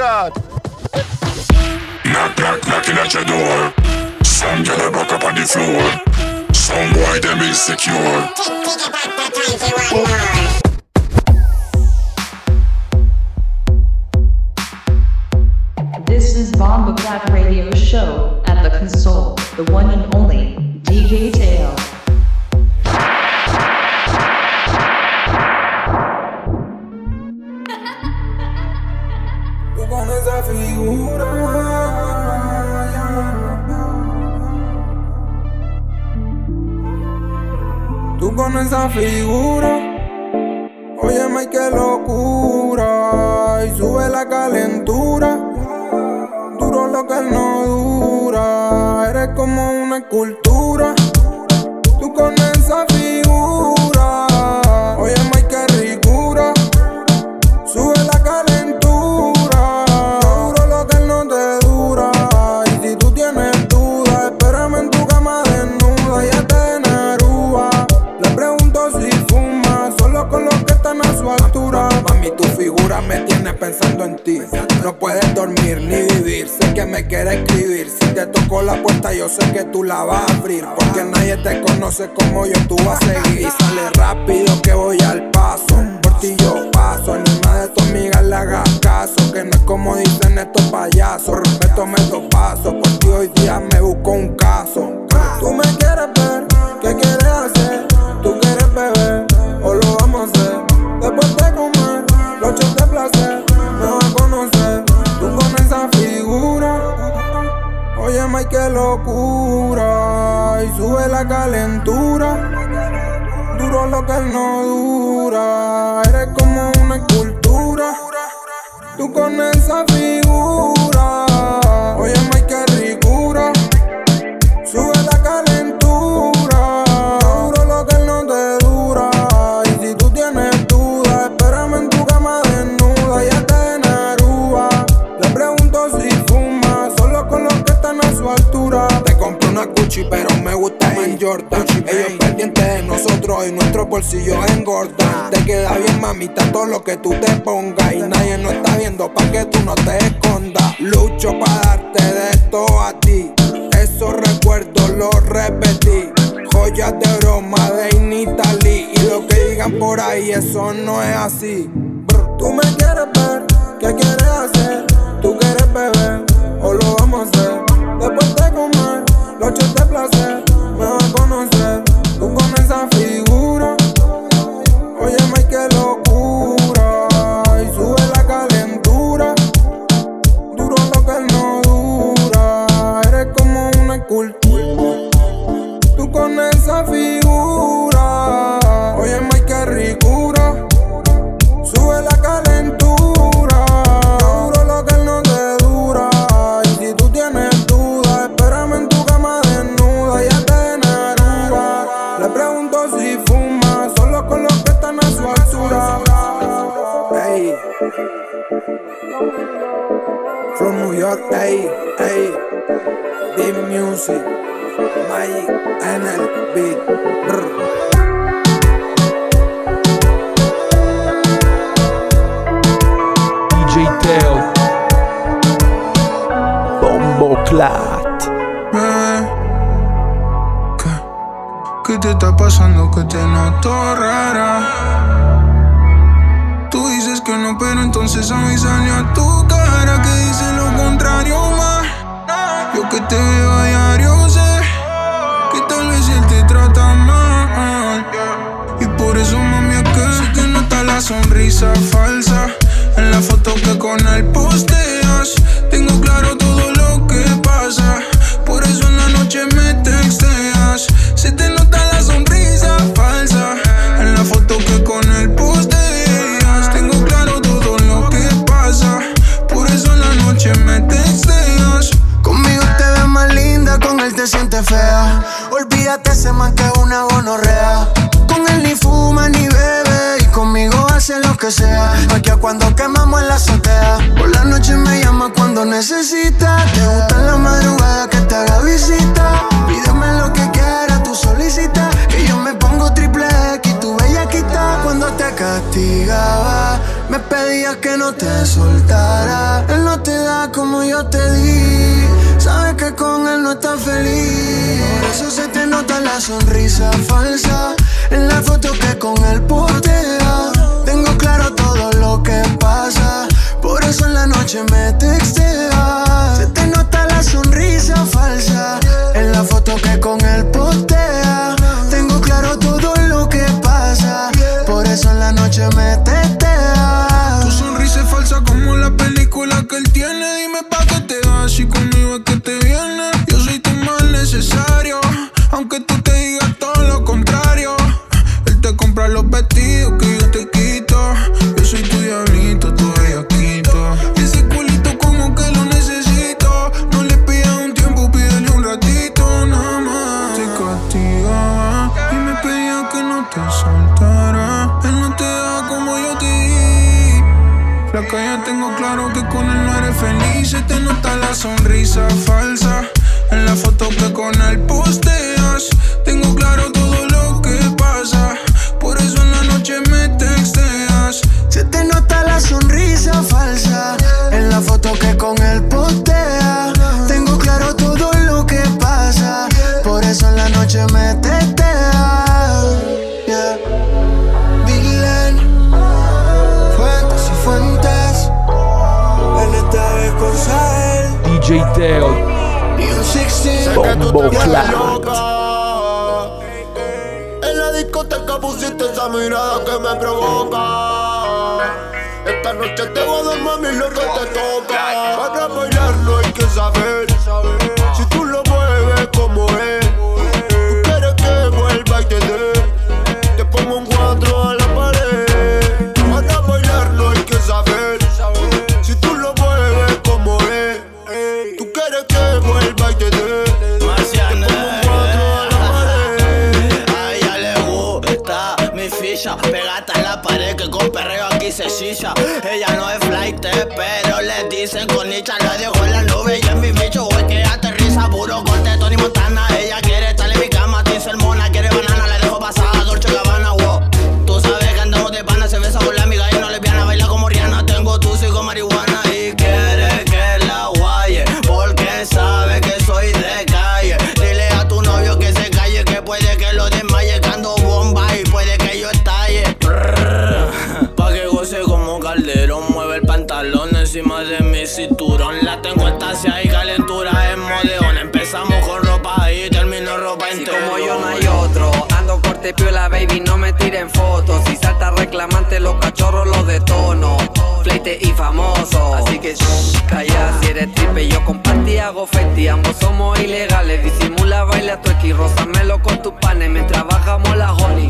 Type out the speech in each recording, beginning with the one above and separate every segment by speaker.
Speaker 1: God.
Speaker 2: Knock, knock, knocking at your door. Some girl back up on the floor. Some boy them insecure.
Speaker 3: This is Bomba Clap Radio Show at the console, the one and only DJ Tail.
Speaker 4: Esa figura. Óyeme, qué locura. Y sube la calentura. Duro lo que no dura. Eres como una escultura. La vas a abrir. Porque nadie te conoce como yo, tú vas a seguir. Y sale rápido que voy al paso. Por ti yo paso. Anima de tu amiga le hagas caso. Que no es como dicen estos payasos. Respeto me dos pasos. Por ti hoy día me busco un caso. Tú me quieres ver, ¿qué quieres hacer? Tú quieres beber, o lo vamos a hacer. Qué locura. Y sube la calentura. Duro lo que no dura. Eres como una escultura. Tú con esa figura. Ellos pendientes de nosotros y nuestros bolsillos engordan. Te queda bien, mamita, todo lo que tú te pongas. Y nadie nos está viendo pa' que tú no te escondas. Lucho pa' darte de todo a ti. Esos recuerdos los repetí. Joyas de broma de in Italy. Y lo que digan por ahí, eso no es así. Tú me quieres ver, ¿qué quieres hacer? Tú quieres beber, o lo vamos a hacer. Después de comer, noches de placer. New York, ey, ey. Deep Music. Magic el beat. Brr.
Speaker 5: DJ Teo. Bombo Clat.
Speaker 4: Bebé, ¿qué? ¿Qué te está pasando? Que te noto rara. Tú dices que no, pero entonces a mí salió a tu cara que dice lo Yo que te veo a diario sé que tal vez él te trata mal. Y por eso, mami, es que se te nota la sonrisa falsa. En la foto que con él posteas, tengo claro
Speaker 6: sea. Aquí cuando quemamos en la azotea. Por la noche me llama cuando necesita. Te gusta en la madrugada que te haga visita. Pídeme lo que quieras, tú solicitas. Que yo me pongo triple X y tu bella quita. Cuando te castigaba, me pedías que no te soltara. Él no
Speaker 7: yo te di. Sabes que con él no estás feliz. Por eso se te nota la sonrisa falsa. En la foto que con él postea. Claro todo lo que pasa. Por eso en la noche me textea. Se te nota la sonrisa falsa. En la foto que con él postea.
Speaker 8: Pero le dicen con nicha La dejo en la nube y en mi bicho Güey que aterriza puro corte Tony Montana Ella quiere estar en mi cama, dice mona Quiere banana, cinturón La tengo estacia y calentura en modeón. Empezamos con ropa y termino ropa
Speaker 9: Si
Speaker 8: interior
Speaker 9: como yo no hay otro Ando corte piola baby, no me tiren fotos. Si salta reclamante los cachorros los detono. Fleite y famoso Así que shh, calla si eres tripe Yo compartí, hago festi Ambos somos ilegales Disimula, baila tu y Rózamelo con tus panes. Mientras bajamos la honey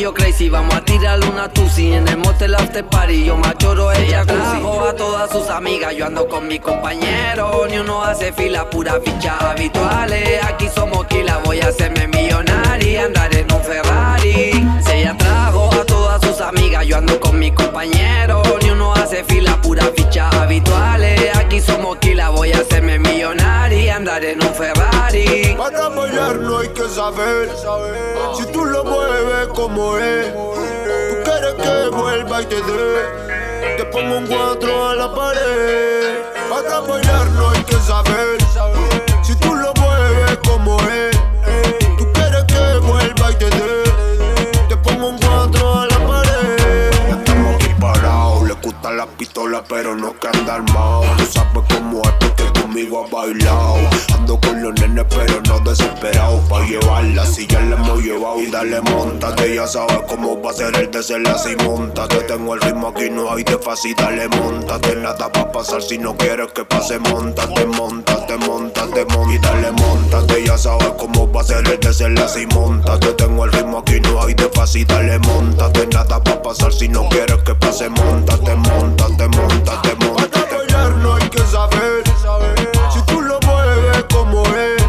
Speaker 9: Yo crazy Vamos a tirar una tusi. En el motel after party Yo machoro, ella trajo a todas sus amigas Yo ando con mi compañero. Ni uno hace fila, pura ficha habituales. Aquí somos kila, voy a hacerme millonaria. Andar en un Ferrari sus amigas Yo ando con mi compañero Ni uno hace fila, pura ficha habituales Aquí somos kila, voy a hacerme millonaria Andar en un Ferrari
Speaker 1: Para bailar no hay que saber si tú lo mueves como es. Tú quieres que vuelva y te dé. Te pongo un cuadro a la pared. Para bailar no hay que saber la pistola, pero no que anda armado. Tú sabes cómo es porque conmigo ha bailado. Ando con los nenes, pero no desesperado. Pa' llevarla, si ya la hemos llevado. Y dale, montate, ya sabes cómo va a ser el desenlace. Y montate, tengo el ritmo aquí, no hay de fácil. Dale, montate, nada va a pasar si no quieres que pase. Montate, montate, montate, montate. Y dale, montate, ya sabes cómo va a ser el desenlace. Y montate, tengo el ritmo aquí, no hay de fácil. Dale, montate, nada va a pasar si no quieres que pase. Montate, montate, montate, montate. Para bailar no hay que saber si tú lo mueves como es.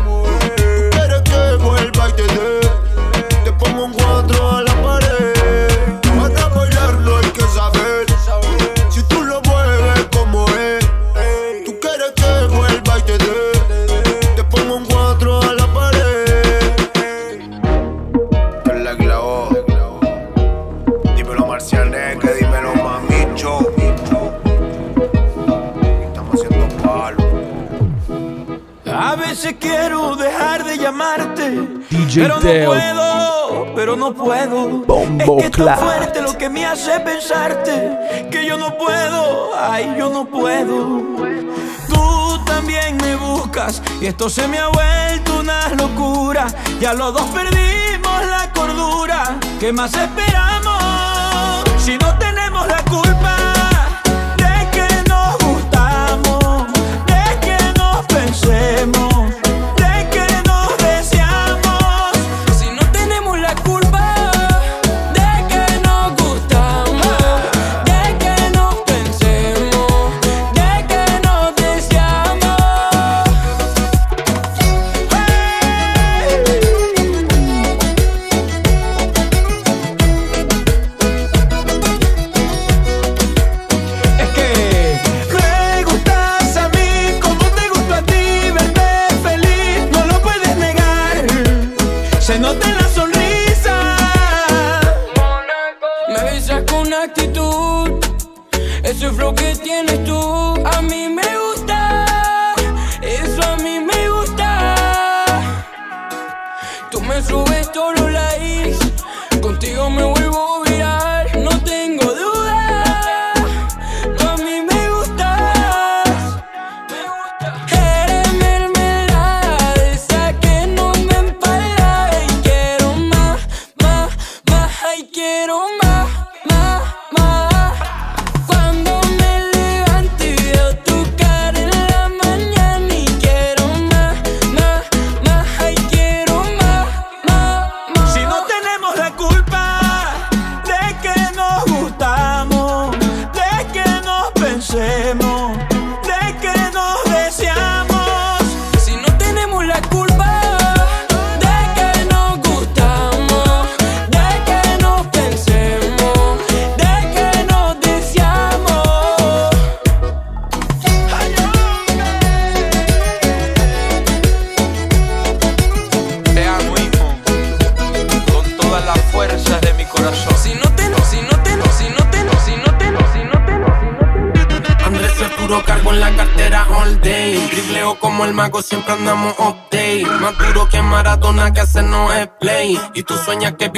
Speaker 10: Pero no puedo, pero no puedo.
Speaker 5: Bombo
Speaker 10: es que es tan fuerte lo que me hace pensarte que yo no puedo, ay, yo no puedo. Tú también me buscas y esto se me ha vuelto una locura. Ya los dos perdimos la cordura. ¿Qué más esperamos si no tenemos la culpa de que nos gustamos, de que nos pensemos,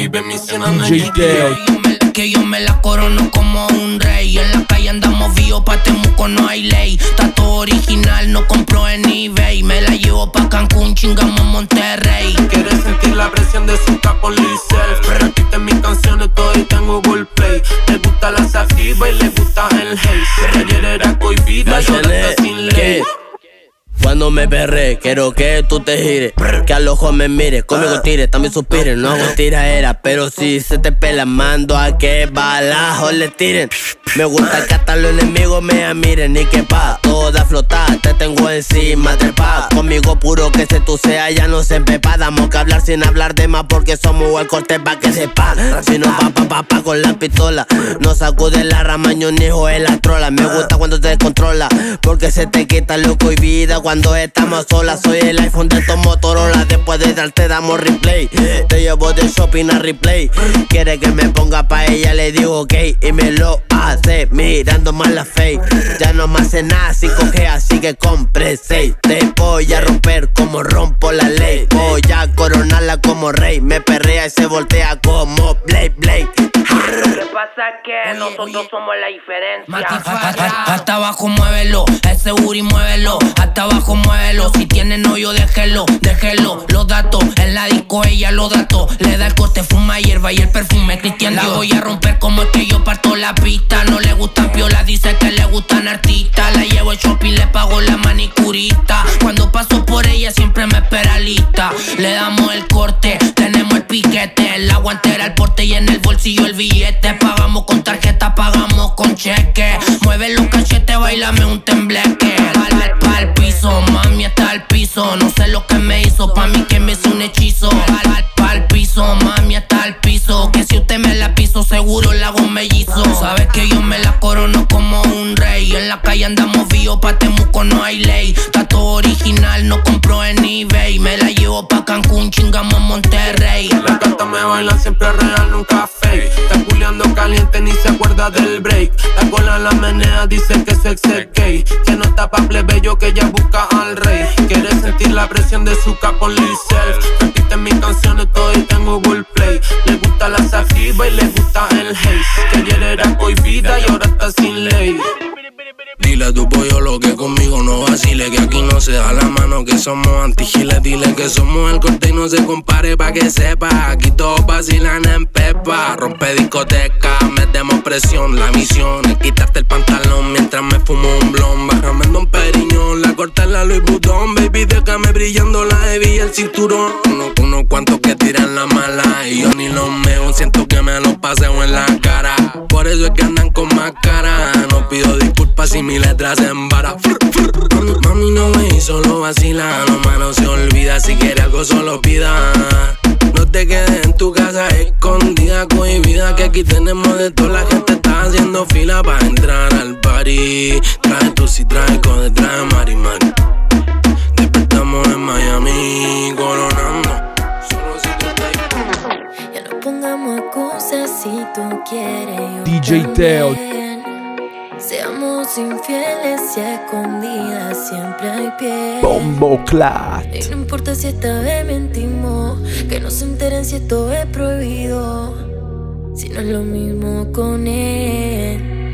Speaker 11: vive misionando en
Speaker 5: DJ Teo.
Speaker 11: GTA.
Speaker 12: Que yo me la corono como un rey. En la calle andamos vivos, pa' Temuco no hay ley. Está todo original, no compro en eBay. Me la llevo pa' Cancún, chingamos Monterrey.
Speaker 11: Quieres sentir la presión de su capo self Repite mis canciones todo y tengo Google Play Le gusta la sativa y le gusta el hate Ayer era cohibida y ahora está sin ley
Speaker 13: Cuando me perré, quiero que tú te gires. Que a los ojos me mires, conmigo tires, también suspires. No hago tiraera, pero si se te pela, mando a que balajo le tiren. Me gusta que hasta los enemigos me admiren. Y que pa, toda flotada, te tengo encima trepa. Conmigo puro que se tú sea, ya no se empepa. Damos que hablar sin hablar de más porque somos el corte pa' que sepa. Si no pa, pa, pa, pa con la pistola. No sacude la rama, ni hijo de la trola. Me gusta cuando te descontrola, porque se te quita loco y vida cuando estamos solas. Soy el iPhone de tu Motorola. Después de darte damos replay. Te llevo de shopping a replay. Quiere que me ponga pa' ella, le digo ok. Y me lo hace mirando más la face. Ya no me hace nada sin coger, así que compre seis. Te voy a romper como rompo la ley. Voy a coronarla como rey. Me perrea y se voltea como Blade Blade.
Speaker 14: Lo que pasa es que nosotros somos la diferencia.
Speaker 12: Hasta abajo muévelo, ese booty muévelo. Hasta abajo Si tiene novio, déjelo, déjelo. Los datos, en la disco ella los datos. Le da el corte, fuma hierba y el perfume Cristian La voy a romper como es que yo parto la pista. No le gustan piolas, dice que le gustan artistas. La llevo al shopping, le pago la manicurista. Cuando paso por ella siempre me espera lista. Le damos el corte, tenemos el piquete. La guantera, el porte y en el bolsillo el billete. Pagamos con tarjeta, pagamos con cheque. Mueve los cachetes, bailame un tembleque. Pa'l, pa'l piso, mami hasta el piso. No sé lo que me hizo, pa' mí que me hizo un hechizo. Pa'l, pa'l piso, mami hasta el piso. Que si usted me la piso, seguro la hago mellizo. Sabes que yo me la corono como un rey. En la calle andamos vivos, pa' Temuco no hay ley. Está todo original, no compro en eBay. Me la llevo pa' Cancún, chingamos Monterrey.
Speaker 11: La carta me baila siempre real, nunca fake Está culiando
Speaker 15: caliente ni se acuerda del break. La cola la menea dice que es gay. Que no está pa' plebeyo, que ella busca al rey. Quiere sentir la presión de su capo self. Repite mis canciones, todo y tengo Play. Le gusta la sajiba y le gusta el hate. Que ayer era cohibida y ahora está sin ley.
Speaker 16: Dile a tu pollo lo que conmigo no vacile, que aquí no se da la mano, que somos antigiles. Dile que somos el corte y no se compare pa' que sepa. Aquí todos vacilan en pepa. Rompe discoteca, metemos presión. La misión es quitarte el pantalón mientras me fumo un blon. Bájame Don Periñón, la corta en la Louis Vuitton. Baby, déjame brillando la heavy y el cinturón. Uno, unos cuantos que tiran la mala y yo ni los meo. Siento que me los paseo en la cara. Por eso es que andan con más cara. No pido disculpas si mi letra se embara. Mami, no me solo vacila. No, mano, se olvida. Si quiere algo, solo pida. No te quedes en tu casa escondida, cohibida. Que aquí tenemos de toda la gente está haciendo fila para entrar al party. Trae tu si trae con detrás de Mari Mari. Despertamos en Miami, coronando. Solo si tú estás
Speaker 17: Ya no pongamos excusas si tú quieres. yo
Speaker 5: DJ Teo.
Speaker 17: Seamos infieles y escondidas siempre hay pie.
Speaker 5: Bombo Clat.
Speaker 17: Y no importa si esta vez mentimos, que no se enteren si esto es prohibido. Si no es lo mismo con él.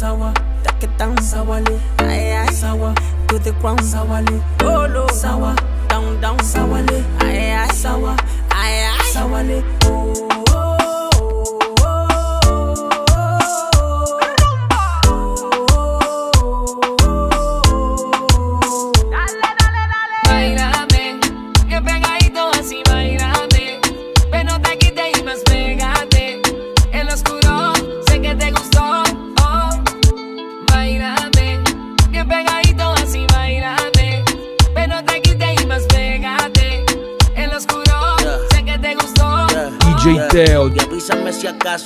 Speaker 18: Sawa, take it down, sawale. Aye, aye. Sawa, to the ground, sawale. low, sawa, down, down,
Speaker 19: sawale.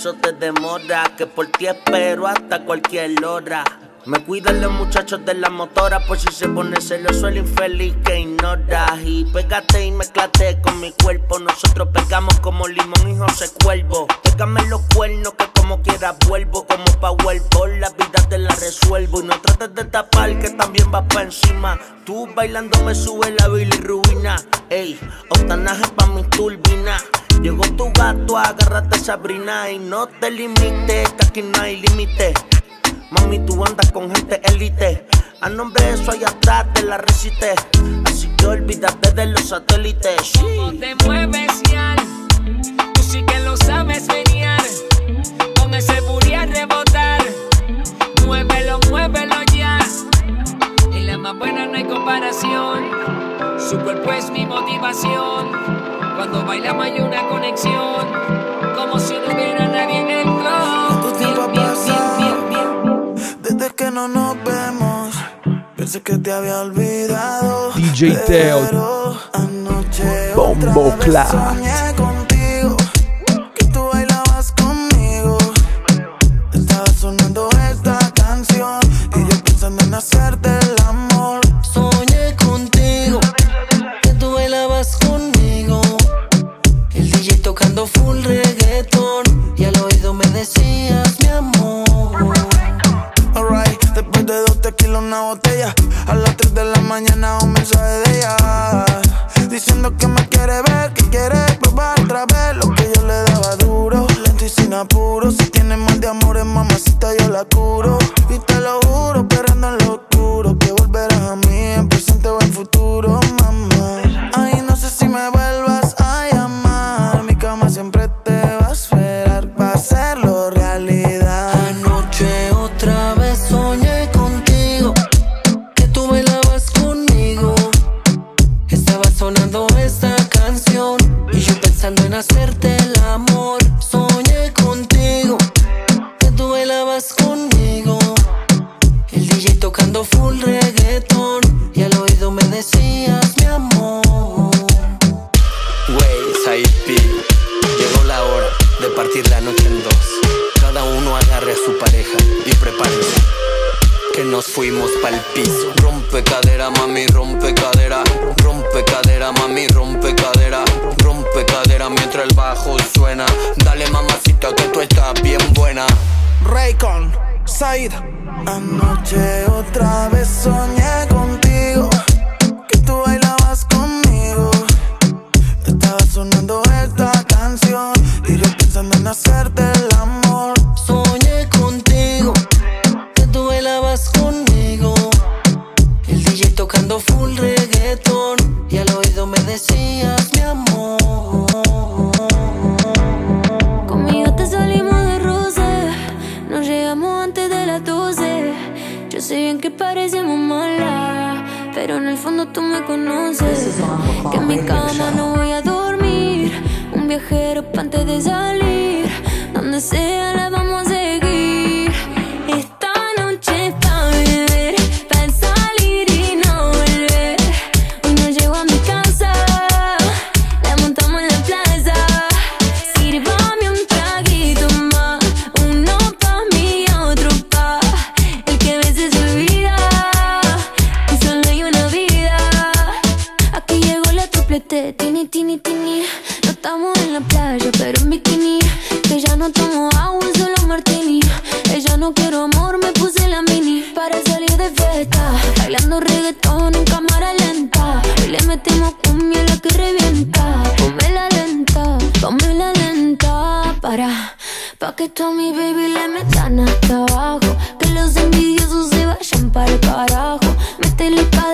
Speaker 19: Acaso te demora, que por ti espero hasta cualquier hora.
Speaker 20: Me cuidan los muchachos de la motora por si se pone celoso el infeliz que ignora. Y pégate y mezclate con mi cuerpo. Nosotros pegamos como limón y José Cuervo. Pégame los cuernos que como quiera vuelvo. Como Powerball, la vida te la resuelvo. Y no trates de tapar que también vas pa' encima. Tú bailando me sube la bilirruina. Ey, octanaje pa' mi turbina. Llegó tu gato, agárrate Sabrina y no te limites, que aquí no hay límite. Mami, tú andas con gente élite. A nombre de eso allá atrás te la recité. Así que olvídate de los satélites.
Speaker 19: ¿Cómo te mueves, ya? Tú sí que lo sabes venir. Con ese a rebotar. Muévelo, muévelo ya. Y la más buena no hay comparación. Su cuerpo es mi motivación. Cuando bailamos hay una conexión. Como si no hubiera nadie en el club. Bien, bien, bien, bien, bien.
Speaker 6: Desde que no nos vemos, pensé que te había olvidado.
Speaker 5: DJ Teo. Bombo
Speaker 6: otra
Speaker 21: fuimos pa'l piso. Rompe cadera, mami, rompe cadera. Rompe cadera, mami, rompe cadera. Rompe cadera mientras el bajo suena. Dale, mamacita, que tú estás bien buena.
Speaker 6: Raycon, Said. Anoche otra vez soñé contigo, que tú bailabas conmigo. Estaba sonando esta canción y yo pensando en hacerte
Speaker 22: decías mi amor.
Speaker 17: Conmigo te salimos de roce, nos llegamos antes de las 12. Yo sé bien que parecemos malas, pero en el fondo tú me conoces. Que en mi cama no voy a dormir, un viajero pa' carajo. Métele cadera,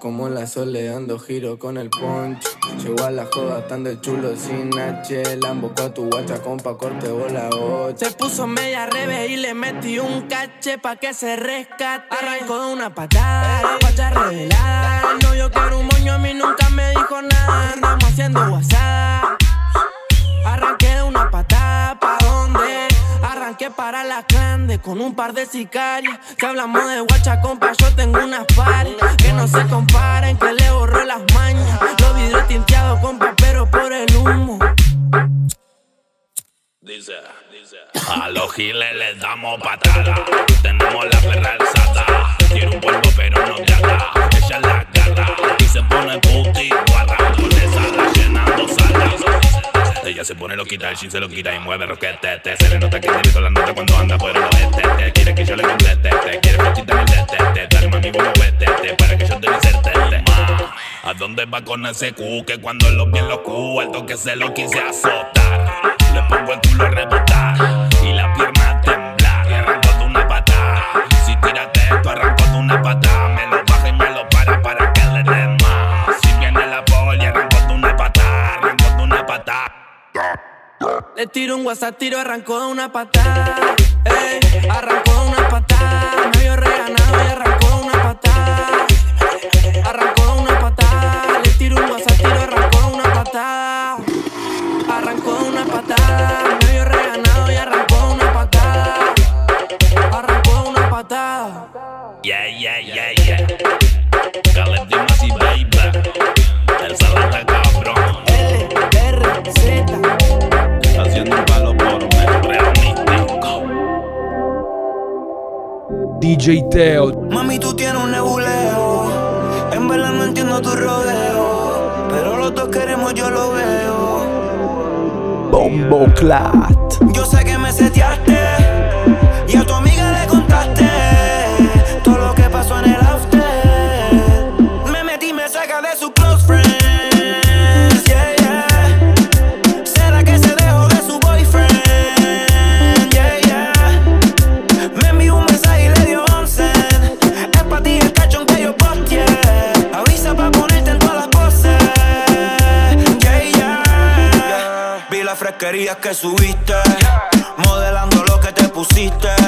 Speaker 17: Como la
Speaker 23: sole dando giro con el punch. Llegó a la joda, estando el chulo sin H. Lambo a tu guacha, compa, corte bola 8.
Speaker 24: Se puso media revés y le metí un caché pa' que se rescate. Arrancó de una patada, la guacha revelada. El novio que era un moño a mí nunca me dijo nada. Andamos haciendo WhatsApp. Arranqué para la grande con un par de sicarias. Que hablamos de guacha, compa, yo tengo unas pares. Que no se comparen, que le borró las mañas. Los vidrios tinteados, compa, pero por el humo.
Speaker 25: Dice, a los giles les damos patada. Tenemos la perra alzada. Quiere un polvo pero no grata. Ella la garra y se pone puti guarra. Ella se pone loquita, el chin se lo quita y mueve roquete. Se le nota que tiene toda la nota cuando anda por el oeste. Te quiere que yo le complete. Te quiere flechita el. Dale mami, vamos vete. Para que yo te inserte. Ma, ¿A dónde va con ese cu? Que cuando lo vi en los cu, el toque se lo quise azotar. Le pongo el culo a rebotar y la pierna Le
Speaker 24: tiro un WhatsApp, tiro, arrancó de una patada. Ey, arrancó
Speaker 5: DJ Teo.
Speaker 1: Mami, tú tienes un nebuleo. En verdad no entiendo tu rodeo. Pero los dos queremos, yo lo veo.
Speaker 5: Bombo clat.
Speaker 1: Fresquerías que subiste. Modelando lo que te pusiste.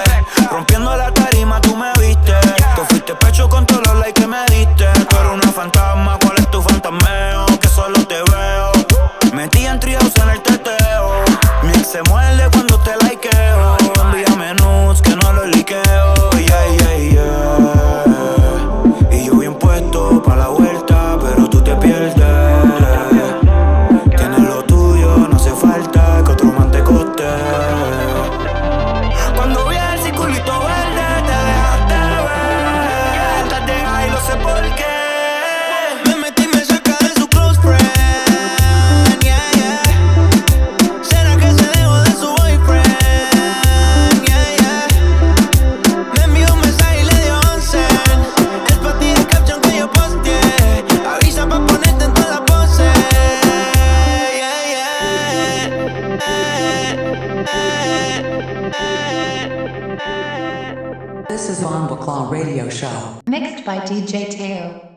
Speaker 26: Radio Show. Mixed by DJ Teo.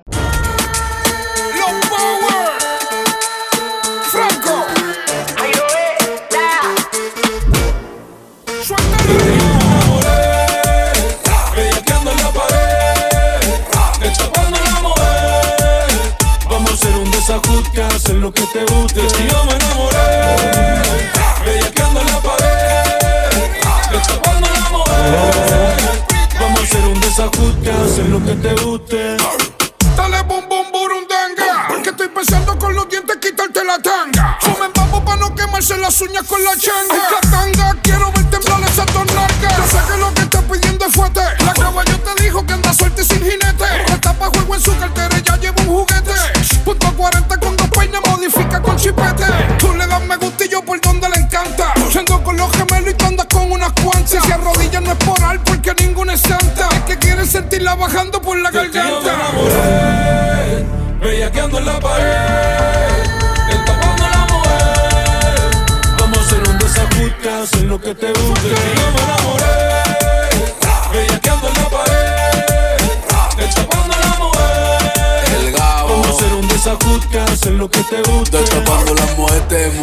Speaker 11: Hacer lo que te guste.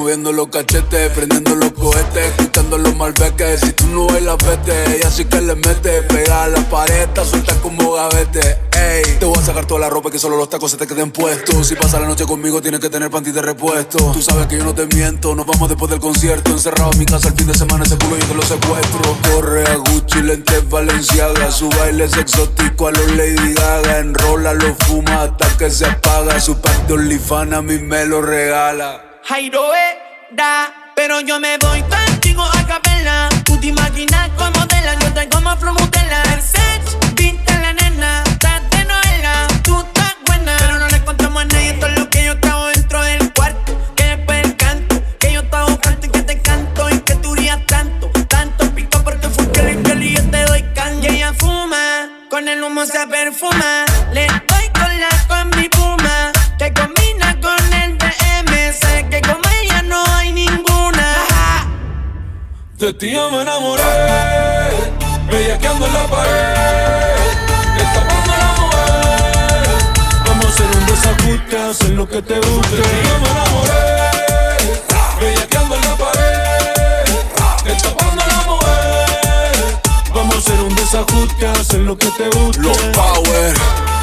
Speaker 27: Moviendo los cachetes, prendiendo los cohetes, quitando los malveques. Si tú no bailas, vete, y así que le mete. Pega a la pared, suelta como gavete. Ey, te voy a sacar toda la ropa que solo los tacos se te queden puestos. Si pasa la noche conmigo, tienes que tener panty repuesto. Tú sabes que yo no te miento, nos vamos después del concierto. Encerrado en mi casa el fin de semana, ese culo yo te lo secuestro. Corre a Gucci, lentes Valenciaga. Su baile es exótico a los Lady Gaga. Enrola, lo fuma hasta que se apaga. Su pack de OnlyFans a mí me lo regala.
Speaker 18: Jairo da, pero yo me voy contigo a capela. Tú te imaginas como tela, yo te como flomutela. Versace, pinta la nena, estás de novela. Tú estás buena, pero no le contamos a nadie todo lo que yo trago dentro del cuarto. Que después el canto, que yo te hago canto y que te canto y que tú rías tanto, tanto pico porque fue que y yo te doy canto. Y ella fuma, con el humo se perfuma. Le doy
Speaker 11: De ti yo me enamoré, bellaqueando en la pared, escapando la mujer. Vamos a hacer un desajuste, hacer lo que te guste. De ti yo me enamoré, bellaqueando en la pared, escapando la mujer. Vamos a hacer un desajuste, hacer lo que te guste.
Speaker 27: Los Power.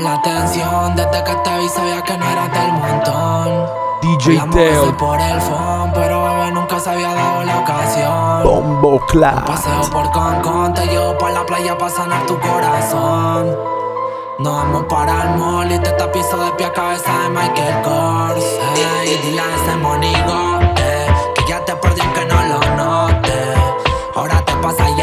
Speaker 21: La atención desde que te vi sabía que no eras del montón.
Speaker 5: DJ Teo.
Speaker 21: por el phone, pero bebé nunca se había dado la ocasión.
Speaker 5: Bombo
Speaker 21: Un
Speaker 5: Clat.
Speaker 21: paseo por Cancún, te llevo para la playa para sanar tu corazón. Nos vamos para el mall y te tapizo de pie a cabeza de Michael Kors. Ey, dile a ese monigo eh, que ya te perdí aunque no lo note. Ahora te pasa llamando,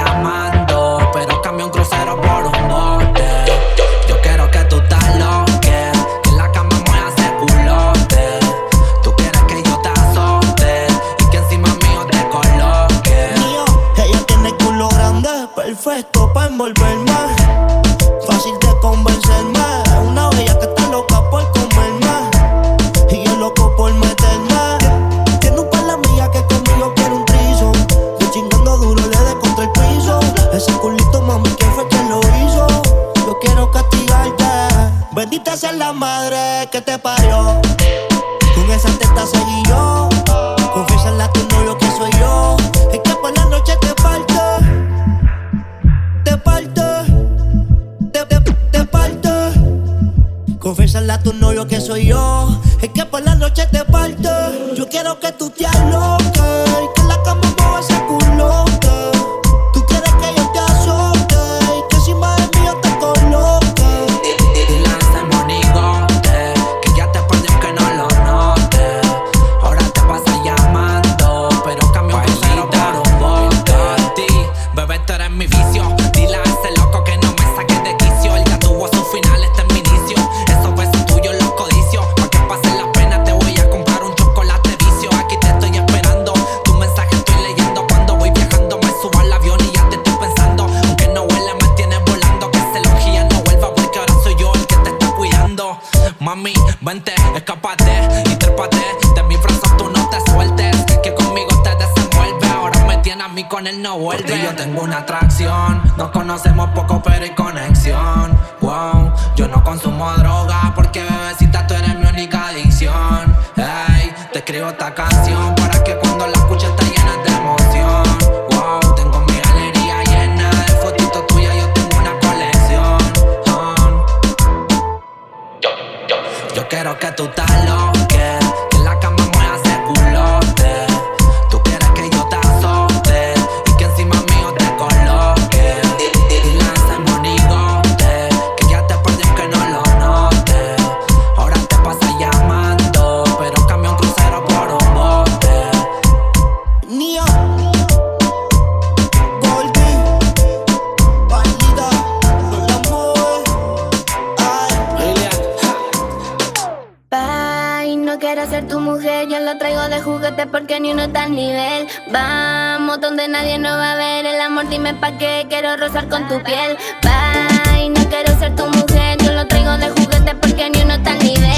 Speaker 28: tu
Speaker 29: piel. Bye, no quiero ser tu mujer, yo lo traigo de juguete porque ni uno está al nivel.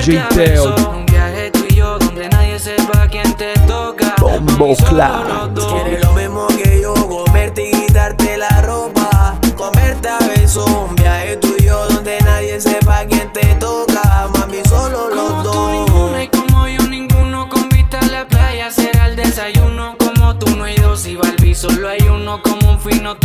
Speaker 29: Un
Speaker 30: viaje tú y yo donde nadie sepa quién te toca.
Speaker 5: Bombo Clap.
Speaker 30: Quieres lo mismo que yo, comerte y quitarte la ropa. Comerte a besos. Un viaje tú y yo donde nadie sepa quién te toca. Mami, solo los dos. Como tú ninguno y como yo ninguno, con vista a la playa Será el desayuno como tú no hay dos y Balbi solo hay uno como un fino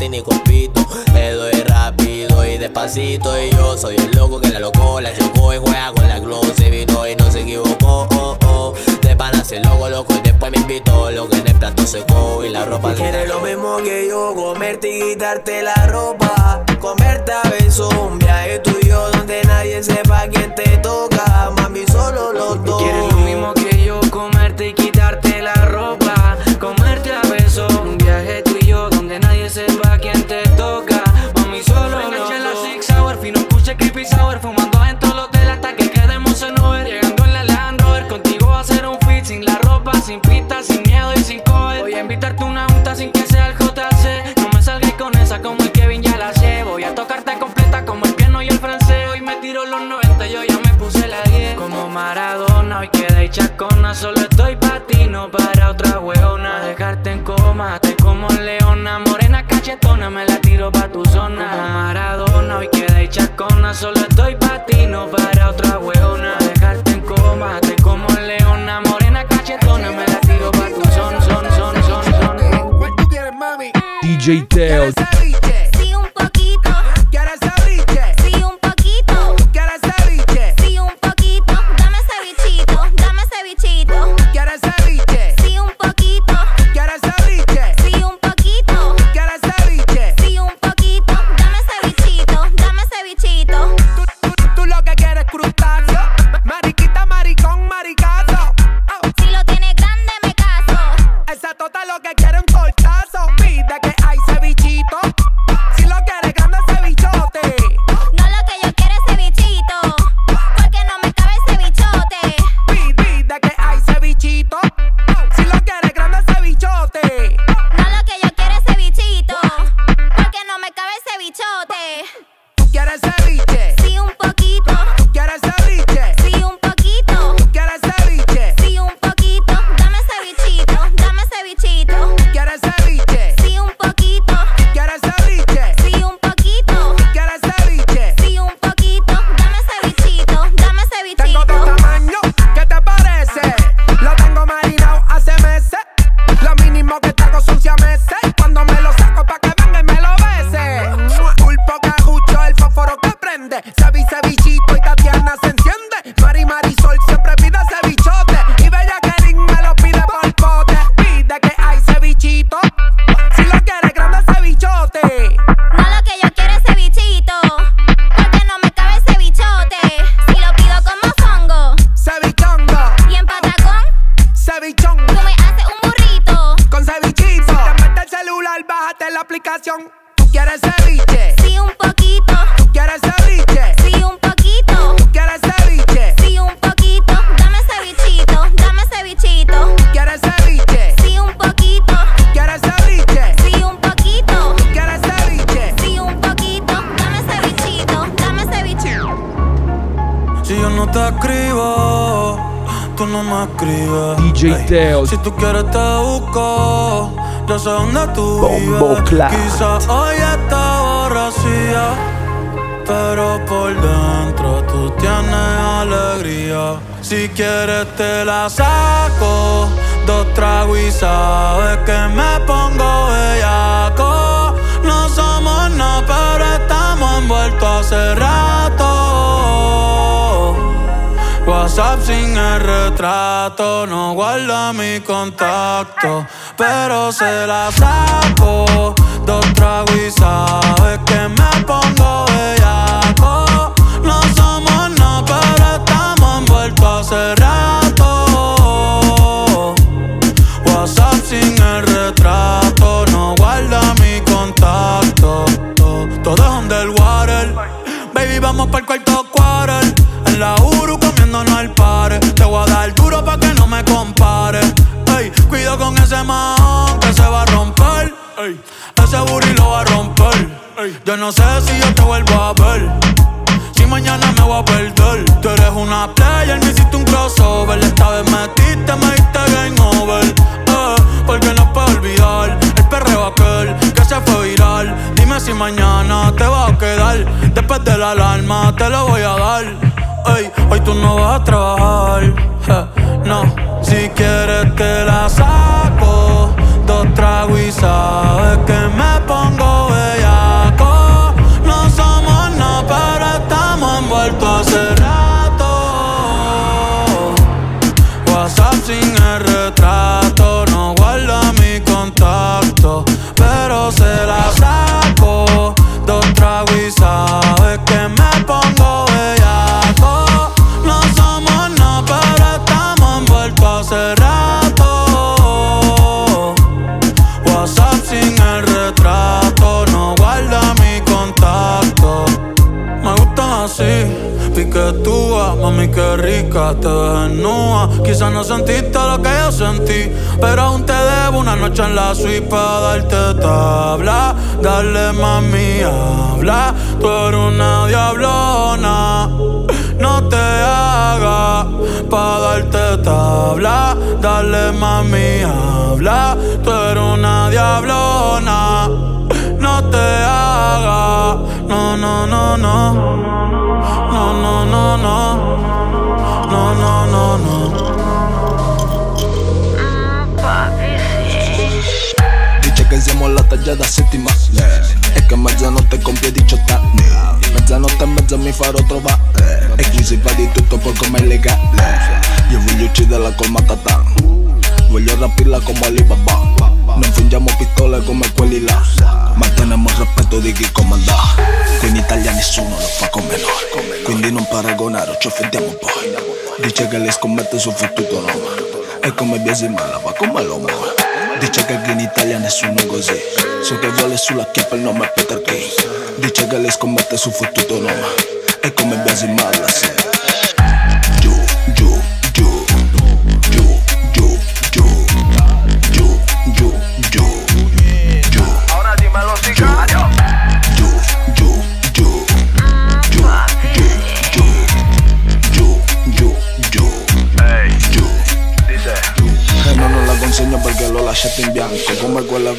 Speaker 13: empate ni compito. Le doy rápido y despacito. Y yo soy el loco que la locó, la chocó y juega con la glow. Se vino y no se equivocó. Oh, oh. De pana se loco, loco y después me invitó. Lo que en el plato secó y la ropa
Speaker 20: Quieres lo mismo que yo, comerte y quitarte la ropa. Comerte a besos, un viaje tuyo donde nadie sepa quién te toca. Mami, solo los dos.
Speaker 10: Quieres lo mismo
Speaker 31: que se la
Speaker 10: saco. Dos tragos y sabes que me pongo bellaco. No somos nada, pero estamos envueltos hace rato. WhatsApp sin el retrato, no guarda mi contacto. Todo es underwater. Baby, vamos para el cuarto no sé si yo Dale mami, habla, tú eres una diablona. No te hagas pa' darte tabla. Dale mami, habla, tú eres una diablona. No te hagas, no, no, no, no. No, no, no, no.
Speaker 32: Siamo alla taglia da settimane E che mezzanotte compie 18 anni Mezzanotte e mezza mi farò trovare E qui si fa di tutto poi come legale Io voglio ucciderla col matatán Voglio rapirla come Alibaba. Non fingiamo pistole come quelli là. Ma teniamo il rispetto di chi comanda Qui in Italia nessuno lo fa come noi. Quindi non paragonare, ci offendiamo poi. Dice che lei scommette sul fottuto nome E come biasimala va come muove Dice che in Italia nessuno così. So che vuole sulla chiappa il nome Peter King Dice che lei scommette sul fottuto nome. E come biasimala sì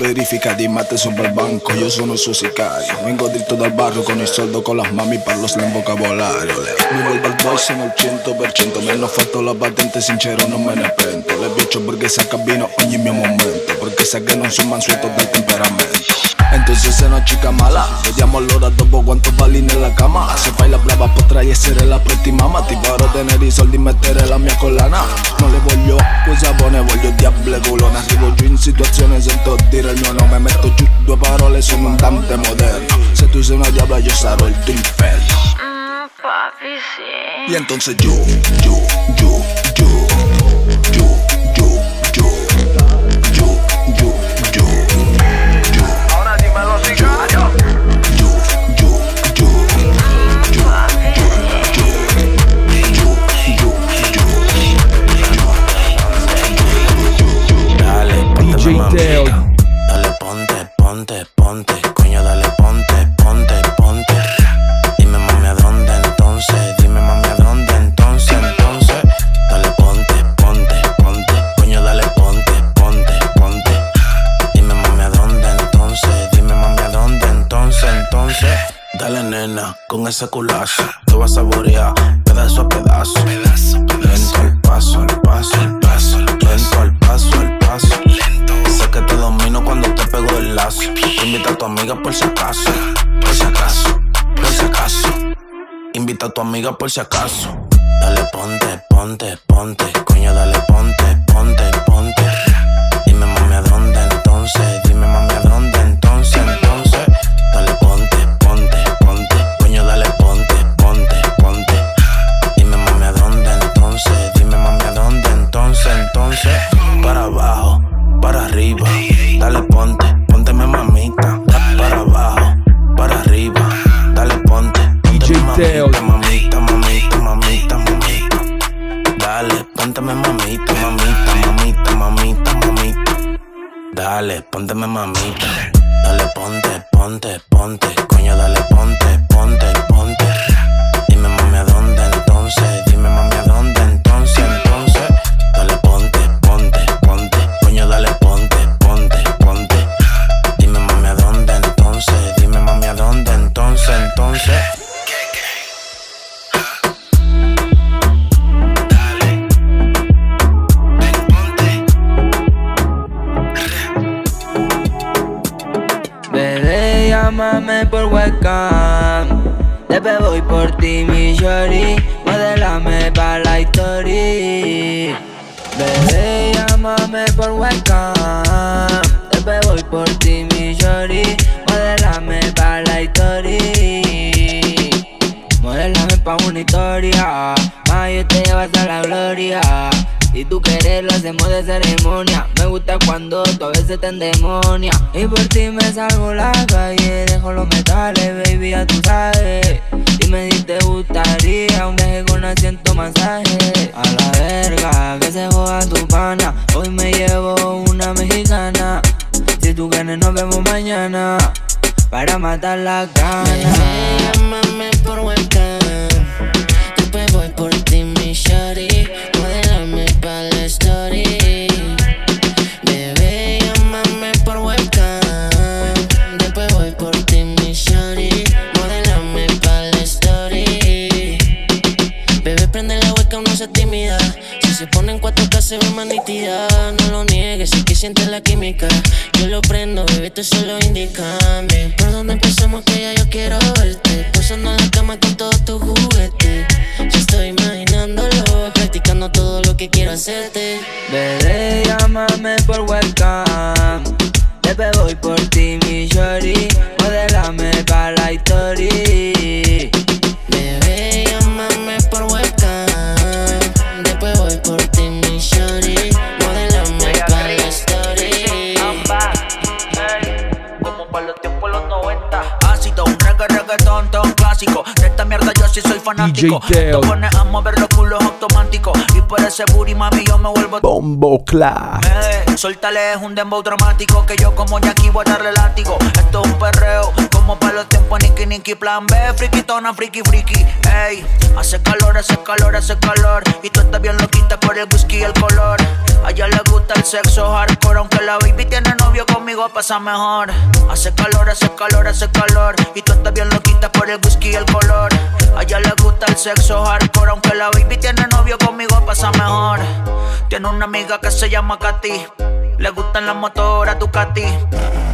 Speaker 32: verifica, dimate sobre el banco. Yo sono su sicario. Vengo directo del barrio con el sueldo, con las mami para los en vocabulario. Me vuelvo el voice en el 100%. Menos falto la patente, sincero, no me arrepento. Le bicho porque saca vino, ogni mio momento. Porque sé que no soy mansueto del temperamento. Entonces sei una chica mala Vediamo allora dopo quanto vali nella cama. Se fai la brava potrai essere la pretty mama. Ti farò tenere i soldi e mettere la mia collana. Non le voglio cosa buone, voglio diable culone. Arrivo giù in situazione, sento dire il mio nome. Metto giù due parole, sono un Dante moderno. Se tu sei una diabla io sarò il tuo inferno.
Speaker 17: Papi, sí.
Speaker 32: Y entonces yo, yo, yo, yo,
Speaker 33: si acaso.
Speaker 20: Sí soy fanático. Te pones a mover los culos automáticos Y por ese booty, mami, yo me vuelvo
Speaker 5: Bombo Clap.
Speaker 20: Eh, Suéltale, es un dembow dramático Que yo como Jackie voy a darle látigo Esto es un perreo Como para los tiempos Nicky Nicky Plan B, friquitona, friki friki Ey, hace calor, hace calor, hace calor Y tú estás bien loquita por el whisky y el color. A ella le gusta el sexo hardcore Aunque la baby tiene novio conmigo pasa mejor. Hace calor, hace calor, hace calor Y tú estás bien loquita por el whisky y el color. A ella le gusta el sexo hardcore Aunque la baby tiene novio conmigo pasa mejor. Tiene una amiga que se llama Katy Le gustan las motoras Ducati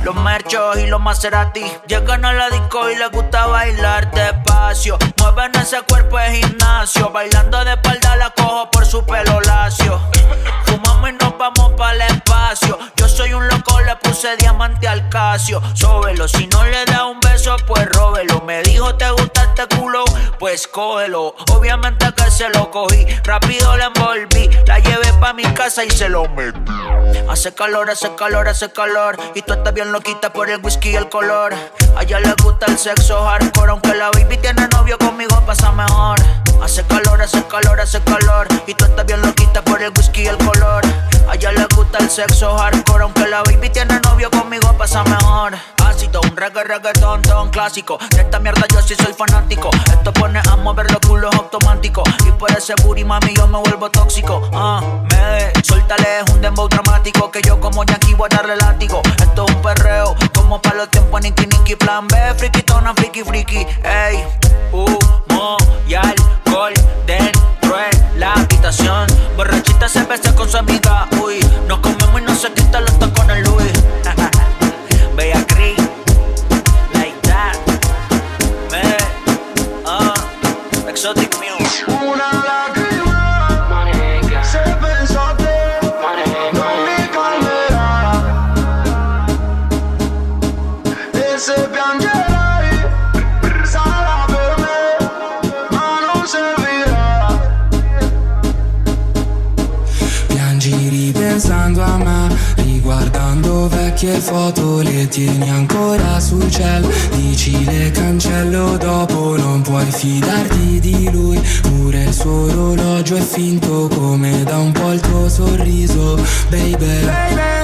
Speaker 20: Los merchos y los Maserati. Llegan a la disco y les gusta bailar despacio. Mueven ese cuerpo de gimnasio Bailando de espalda la cojo por su pelo lacio. Fumamos y nos vamos para el espacio soy un loco, le puse diamante al casio. Sóbelo, si no le da un beso, pues róbelo. Me dijo, ¿te gusta este culo? Pues cógelo. Obviamente que se lo cogí. Rápido la envolví. La llevé pa' mi casa y se lo metí. Hace calor, hace calor, hace calor. Y tú estás bien loquita por el whisky y el color. A ella le gusta el sexo hardcore. Aunque la baby tiene novio conmigo pasa mejor. Hace calor, hace calor, hace calor. Y tú estás bien loquita por el whisky y el color A ella le gusta el sexo hardcore Aunque la baby tiene novio conmigo pasa mejor. Ácido, un reggae, reggaetón, ton clásico. De esta mierda yo sí soy fanático. Esto pone a mover los culos automáticos Y por ese booty mami yo me vuelvo tóxico. Ah, me suéltale es un dembow dramático. Que yo como Yankee voy a darle látigo. Esto es un perreo Como para los tiempos Nicky Nicky Plan B, friquitona, friki friki Ey, humo y alcohol dentro en la habitación. Borrachita se besa con su amiga
Speaker 7: vecchie foto, le tieni ancora sul cielo. Dici le cancello dopo, non puoi fidarti di lui. Pure il suo orologio è finto come da un po' il tuo sorriso, baby. Baby,